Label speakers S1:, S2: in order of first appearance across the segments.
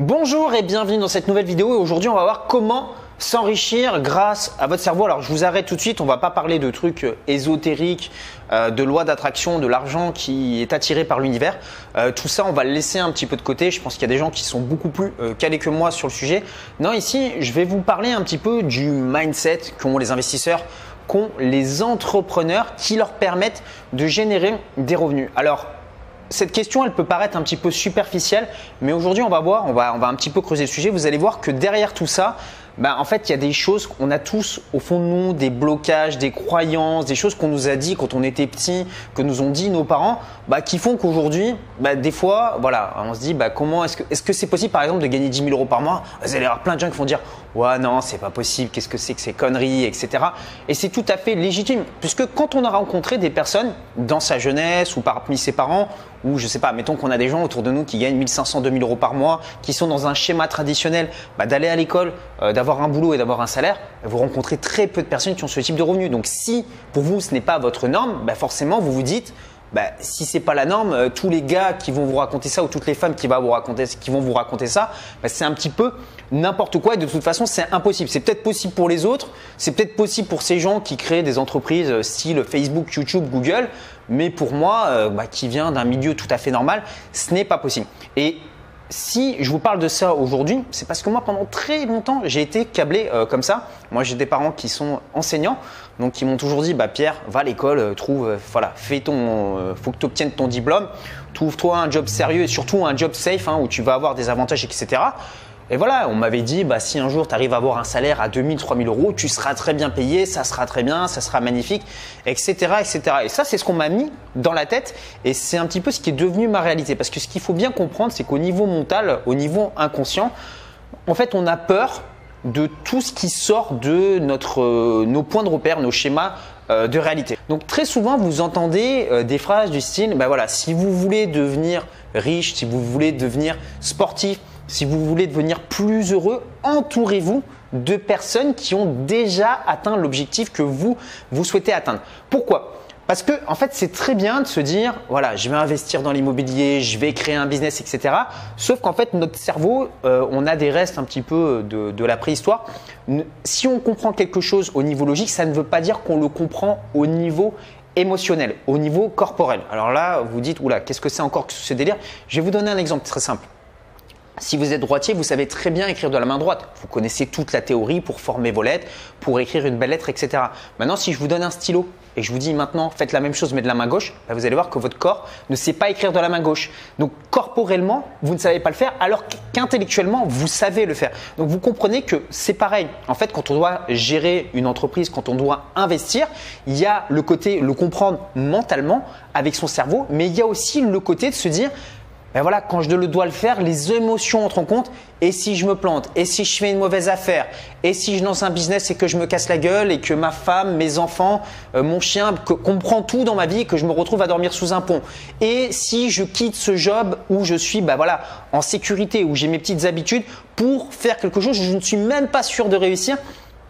S1: Bonjour et bienvenue dans cette nouvelle vidéo et aujourd'hui on va voir comment s'enrichir grâce à votre cerveau. Alors je vous arrête tout de suite, on va pas parler de trucs euh, ésotériques, euh, de loi d'attraction, de l'argent qui est attiré par l'univers. Euh, tout ça on va le laisser un petit peu de côté, je pense qu'il y a des gens qui sont beaucoup plus calés que moi sur le sujet. Non ici je vais vous parler un petit peu du mindset qu'ont les investisseurs qu'ont les entrepreneurs qui leur permettent de générer des revenus. Alors cette question, elle peut paraître un petit peu superficielle, mais aujourd'hui, on va voir, on va, on va un petit peu creuser le sujet. Vous allez voir que derrière tout ça, bah, en fait, il y a des choses qu'on a tous au fond de nous, des blocages, des croyances, des choses qu'on nous a dit quand on était petit, que nous ont dit nos parents, bah, qui font qu'aujourd'hui, bah, des fois, voilà, on se dit, bah, comment est-ce que c'est possible, par exemple, de gagner 10 000 euros par mois? Vous allez avoir plein de gens qui vont dire, ouais, non, c'est pas possible, qu'est-ce que c'est que ces conneries, etc. Et c'est tout à fait légitime, puisque quand on a rencontré des personnes dans sa jeunesse ou parmi ses parents, ou je sais pas, mettons qu'on a des gens autour de nous qui gagnent 1500, 2000 euros par mois, qui sont dans un schéma traditionnel, bah, d'aller à l'école, euh, d'avoir un boulot et d'avoir un salaire, vous rencontrez très peu de personnes qui ont ce type de revenus. Donc si pour vous ce n'est pas votre norme, bah, forcément vous vous dites bah, si c'est pas la norme, euh, tous les gars qui vont vous raconter ça ou toutes les femmes qui, vont vous raconter, ça, bah, c'est un petit peu n'importe quoi et de toute façon c'est impossible. C'est peut-être possible pour les autres, c'est peut-être possible pour ces gens qui créent des entreprises euh, style Facebook, YouTube, Google, mais pour moi, bah, qui vient d'un milieu tout à fait normal, ce n'est pas possible. Et si je vous parle de ça aujourd'hui, c'est parce que moi, pendant très longtemps, j'ai été câblé euh, comme ça. Moi, j'ai des parents qui sont enseignants, donc qui m'ont toujours dit, bah Pierre, va à l'école, euh, trouve, euh, voilà, fais ton, faut que tu obtiennes ton diplôme, trouve-toi un job sérieux et surtout un job safe hein, où tu vas avoir des avantages, etc. Et voilà, on m'avait dit, bah, si un jour tu arrives à avoir un salaire à 2000, 3000 euros, tu seras très bien payé, ça sera très bien, ça sera magnifique, etc. etc. Et ça, c'est ce qu'on m'a mis dans la tête et c'est un petit peu ce qui est devenu ma réalité. Parce que ce qu'il faut bien comprendre, c'est qu'au niveau mental, au niveau inconscient, en fait, on a peur de tout ce qui sort de notre, euh, nos points de repère, nos schémas euh, de réalité. Donc très souvent, vous entendez euh, des phrases du style, bah voilà, si vous voulez devenir riche, si vous voulez devenir sportif, si vous voulez devenir plus heureux, entourez-vous de personnes qui ont déjà atteint l'objectif que vous, vous souhaitez atteindre. Pourquoi? Parce que en fait, c'est très bien de se dire, voilà, je vais investir dans l'immobilier, je vais créer un business, etc. Sauf qu'en fait, notre cerveau, euh, on a des restes un petit peu de, de, la préhistoire. Si on comprend quelque chose au niveau logique, ça ne veut pas dire qu'on le comprend au niveau émotionnel, au niveau corporel. Alors là, vous dites, oula, qu'est-ce que c'est encore que ce délire? Je vais vous donner un exemple très simple. Si vous êtes droitier, vous savez très bien écrire de la main droite. Vous connaissez toute la théorie pour former vos lettres, pour écrire une belle lettre, etc. Maintenant, si je vous donne un stylo et je vous dis maintenant faites la même chose mais de la main gauche, bah, vous allez voir que votre corps ne sait pas écrire de la main gauche. Donc corporellement, vous ne savez pas le faire alors qu'intellectuellement, vous savez le faire. Donc vous comprenez que c'est pareil. En fait, quand on doit gérer une entreprise, quand on doit investir, il y a le côté le comprendre mentalement avec son cerveau, mais il y a aussi le côté de se dire ben voilà, quand je dois le faire, les émotions entrent en compte. Et si je me plante Et si je fais une mauvaise affaire Et si je lance un business et que je me casse la gueule et que ma femme, mes enfants, euh, mon chien comprend tout dans ma vie et que je me retrouve à dormir sous un pont Et si je quitte ce job où je suis ben voilà, en sécurité, où j'ai mes petites habitudes pour faire quelque chose, je ne suis même pas sûr de réussir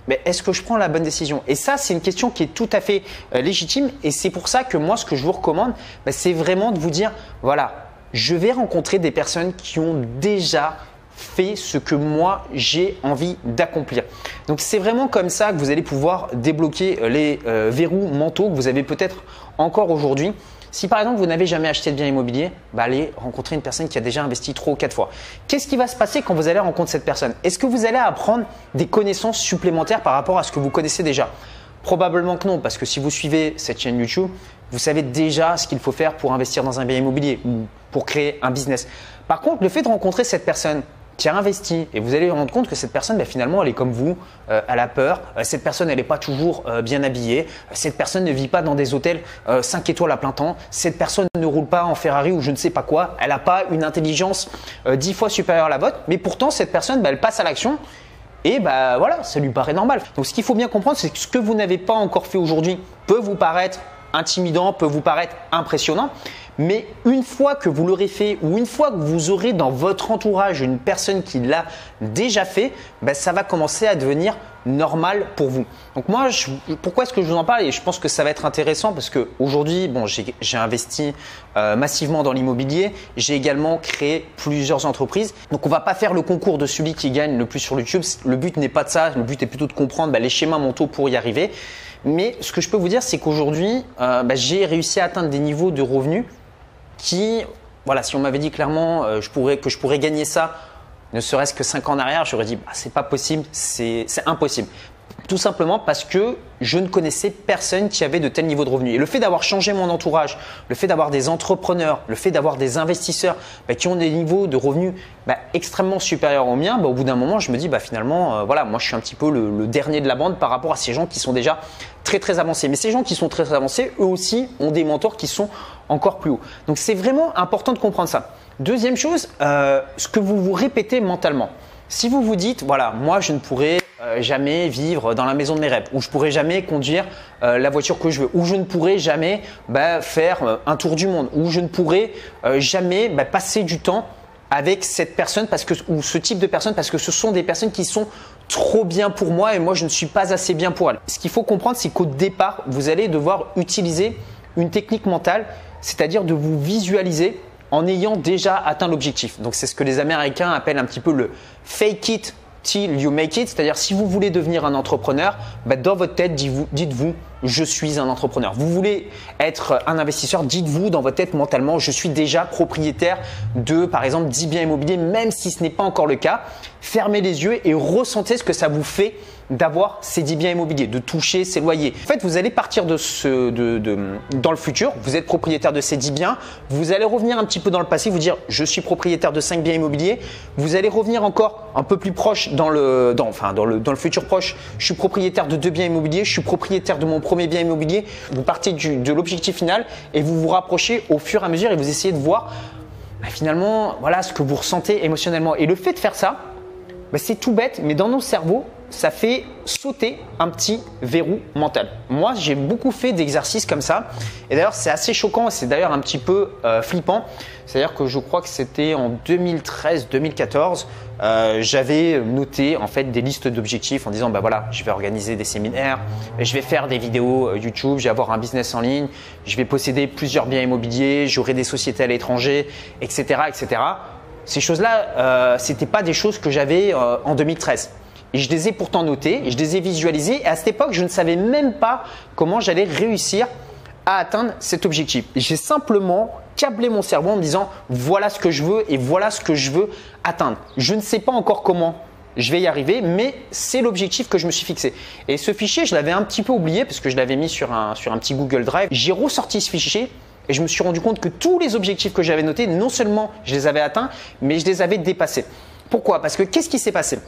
S1: mais est-ce que je prends la bonne décision? Et ça, c'est une question qui est tout à fait euh, légitime. Et c'est pour ça que moi, ce que je vous recommande, ben, c'est vraiment de vous dire, voilà, je vais rencontrer des personnes qui ont déjà fait ce que moi j'ai envie d'accomplir. Donc c'est vraiment comme ça que vous allez pouvoir débloquer les euh, verrous mentaux que vous avez peut-être encore aujourd'hui. Si par exemple vous n'avez jamais acheté de bien immobilier, bah, allez rencontrer une personne qui a déjà investi trois ou quatre fois. Qu'est-ce qui va se passer quand vous allez rencontrer cette personne? Est-ce que vous allez apprendre des connaissances supplémentaires par rapport à ce que vous connaissez déjà? Probablement que non, parce que si vous suivez cette chaîne YouTube, vous savez déjà ce qu'il faut faire pour investir dans un bien immobilier ou pour créer un business. Par contre, le fait de rencontrer cette personne qui a investi et vous allez vous rendre compte que cette personne, ben, finalement, elle est comme vous, euh, elle a peur, euh, cette personne, elle n'est pas toujours euh, bien habillée, cette personne ne vit pas dans des hôtels 5 étoiles à plein temps, cette personne ne roule pas en Ferrari ou je ne sais pas quoi, elle n'a pas une intelligence 10 fois supérieure à la vôtre, mais pourtant, cette personne, ben, elle passe à l'action et bah voilà, ça lui paraît normal. Donc ce qu'il faut bien comprendre, c'est que ce que vous n'avez pas encore fait aujourd'hui peut vous paraître intimidant, peut vous paraître impressionnant. Mais une fois que vous l'aurez fait ou une fois que vous aurez dans votre entourage une personne qui l'a déjà fait, ben, ça va commencer à devenir normal pour vous. Donc moi, pourquoi est-ce que je vous en parle? Et je pense que ça va être intéressant parce qu'aujourd'hui, bon, j'ai investi euh, massivement dans l'immobilier. J'ai également créé plusieurs entreprises. Donc on va pas faire le concours de celui qui gagne le plus sur YouTube. Le but n'est pas de ça. Le but est plutôt de comprendre bah, les schémas mentaux pour y arriver. Mais ce que je peux vous dire, c'est qu'aujourd'hui, euh, bah, j'ai réussi à atteindre des niveaux de revenus qui, voilà, si on m'avait dit clairement euh, que je pourrais gagner ça ne serait-ce que 5 ans en arrière, j'aurais dit bah, c'est pas possible, c'est impossible. Tout simplement parce que je ne connaissais personne qui avait de tels niveaux de revenus. Et le fait d'avoir changé mon entourage, le fait d'avoir des entrepreneurs, le fait d'avoir des investisseurs bah, qui ont des niveaux de revenus bah, extrêmement supérieurs aux miens, bah, au bout d'un moment, je me dis finalement, euh, voilà, moi je suis un petit peu le, dernier de la bande par rapport à ces gens qui sont déjà très très avancés. Mais ces gens qui sont très très avancés, eux aussi ont des mentors qui sont encore plus hauts. Donc c'est vraiment important de comprendre ça. Deuxième chose, euh, ce que vous vous répétez mentalement. Si vous vous dites, voilà, moi je ne pourrai euh, jamais vivre dans la maison de mes rêves, ou je pourrai jamais conduire euh, la voiture que je veux, ou je ne pourrai jamais bah, faire un tour du monde, ou je ne pourrai jamais bah, passer du temps avec cette personne parce que, ou ce type de personne parce que ce sont des personnes qui sont trop bien pour moi et moi je ne suis pas assez bien pour elles. Ce qu'il faut comprendre, c'est qu'au départ, vous allez devoir utiliser une technique mentale, c'est-à-dire de vous visualiser en ayant déjà atteint l'objectif. Donc c'est ce que les Américains appellent un petit peu le fake it till you make it, c'est-à-dire si vous voulez devenir un entrepreneur, bah, dans votre tête, dites-vous, je suis un entrepreneur. Vous voulez être un investisseur, dites-vous dans votre tête mentalement, je suis déjà propriétaire de, par exemple, 10 biens immobiliers, même si ce n'est pas encore le cas. Fermez les yeux et ressentez ce que ça vous fait d'avoir ces 10 biens immobiliers, de toucher ces loyers. En fait, vous allez partir de ce, de, dans le futur, vous êtes propriétaire de ces 10 biens, vous allez revenir un petit peu dans le passé, vous dire je suis propriétaire de 5 biens immobiliers, vous allez revenir encore un peu plus proche dans le, dans, enfin, le, dans le futur proche, je suis propriétaire de deux biens immobiliers, je suis propriétaire de mon bien immobilier, vous partez du, de l'objectif final et vous vous rapprochez au fur et à mesure et vous essayez de voir bah, finalement voilà ce que vous ressentez émotionnellement. Et le fait de faire ça, bah, c'est tout bête, mais dans nos cerveaux, ça fait sauter un petit verrou mental. Moi, j'ai beaucoup fait d'exercices comme ça. Et d'ailleurs, c'est assez choquant. C'est d'ailleurs un petit peu euh, flippant. C'est-à-dire que je crois que c'était en 2013-2014. Euh, j'avais noté en fait des listes d'objectifs en disant bah voilà, je vais organiser des séminaires, je vais faire des vidéos euh, YouTube, je vais avoir un business en ligne, je vais posséder plusieurs biens immobiliers, j'aurai des sociétés à l'étranger, etc., etc. Ces choses-là, euh, c'était pas des choses que j'avais en 2013. Je les ai pourtant notées, je les ai visualisées. Et à cette époque, je ne savais même pas comment j'allais réussir à atteindre cet objectif. J'ai simplement câblé mon cerveau en me disant voilà ce que je veux et voilà ce que je veux atteindre. Je ne sais pas encore comment je vais y arriver, mais c'est l'objectif que je me suis fixé. Et ce fichier, je l'avais un petit peu oublié parce que je l'avais mis sur un, sur un petit Google Drive. J'ai ressorti ce fichier et je me suis rendu compte que tous les objectifs que j'avais notés, non seulement je les avais atteints, mais je les avais dépassés. Pourquoi? Parce que qu'est-ce qui s'est passé?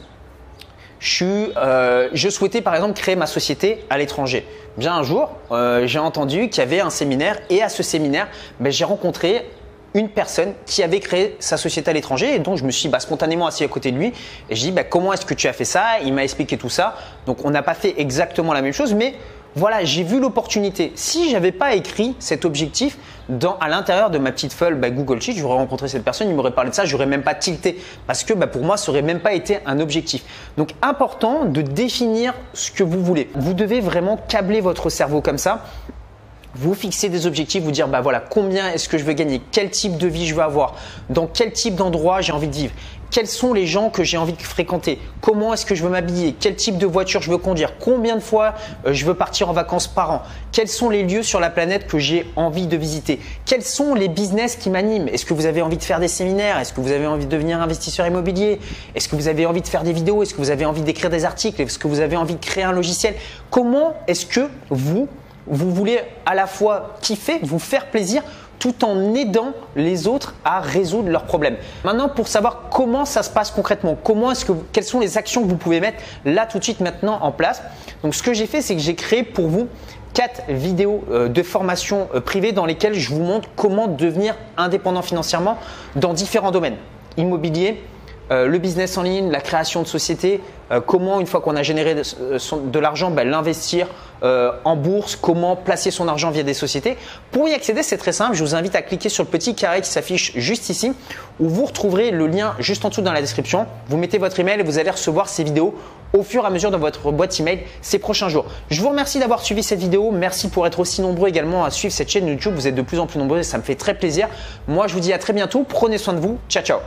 S1: Je, euh, je souhaitais par exemple créer ma société à l'étranger. Bien un jour, euh, j'ai entendu qu'il y avait un séminaire et à ce séminaire, ben, j'ai rencontré une personne qui avait créé sa société à l'étranger et donc je me suis bah, spontanément assis à côté de lui et je dis bah, comment est-ce que tu as fait ça? Il m'a expliqué tout ça. Donc on n'a pas fait exactement la même chose, mais voilà, j'ai vu l'opportunité. Si j'avais pas écrit cet objectif à l'intérieur de ma petite feuille bah, Google Sheet, j'aurais rencontré cette personne, il m'aurait parlé de ça, j'aurais même pas tilté. Parce que bah, pour moi, ça aurait même pas été un objectif. Donc important de définir ce que vous voulez. Vous devez vraiment câbler votre cerveau comme ça. Vous fixer des objectifs, vous dire bah voilà combien est-ce que je veux gagner, quel type de vie je veux avoir, dans quel type d'endroit j'ai envie de vivre, quels sont les gens que j'ai envie de fréquenter, comment est-ce que je veux m'habiller, quel type de voiture je veux conduire, combien de fois euh, je veux partir en vacances par an, quels sont les lieux sur la planète que j'ai envie de visiter, quels sont les business qui m'animent, est-ce que vous avez envie de faire des séminaires, est-ce que vous avez envie de devenir investisseur immobilier, est-ce que vous avez envie de faire des vidéos, est-ce que vous avez envie d'écrire des articles, est-ce que vous avez envie de créer un logiciel, comment est-ce que vous, vous voulez à la fois kiffer, vous faire plaisir, tout en aidant les autres à résoudre leurs problèmes. Maintenant, pour savoir comment ça se passe concrètement, comment est-ce que, quelles sont les actions que vous pouvez mettre là tout de suite maintenant en place. Donc, ce que j'ai fait, c'est que j'ai créé pour vous quatre vidéos euh, de formation euh, privée dans lesquelles je vous montre comment devenir indépendant financièrement dans différents domaines immobilier, le business en ligne, la création de société, euh, comment une fois qu'on a généré de, euh, de l'argent, ben, l'investir euh, en bourse, comment placer son argent via des sociétés. Pour y accéder, c'est très simple. Je vous invite à cliquer sur le petit carré qui s'affiche juste ici, où vous retrouverez le lien juste en dessous dans la description. Vous mettez votre email et vous allez recevoir ces vidéos au fur et à mesure dans votre boîte email ces prochains jours. Je vous remercie d'avoir suivi cette vidéo. Merci pour être aussi nombreux également à suivre cette chaîne YouTube. Vous êtes de plus en plus nombreux et ça me fait très plaisir. Moi, je vous dis à très bientôt. Prenez soin de vous. Ciao, ciao.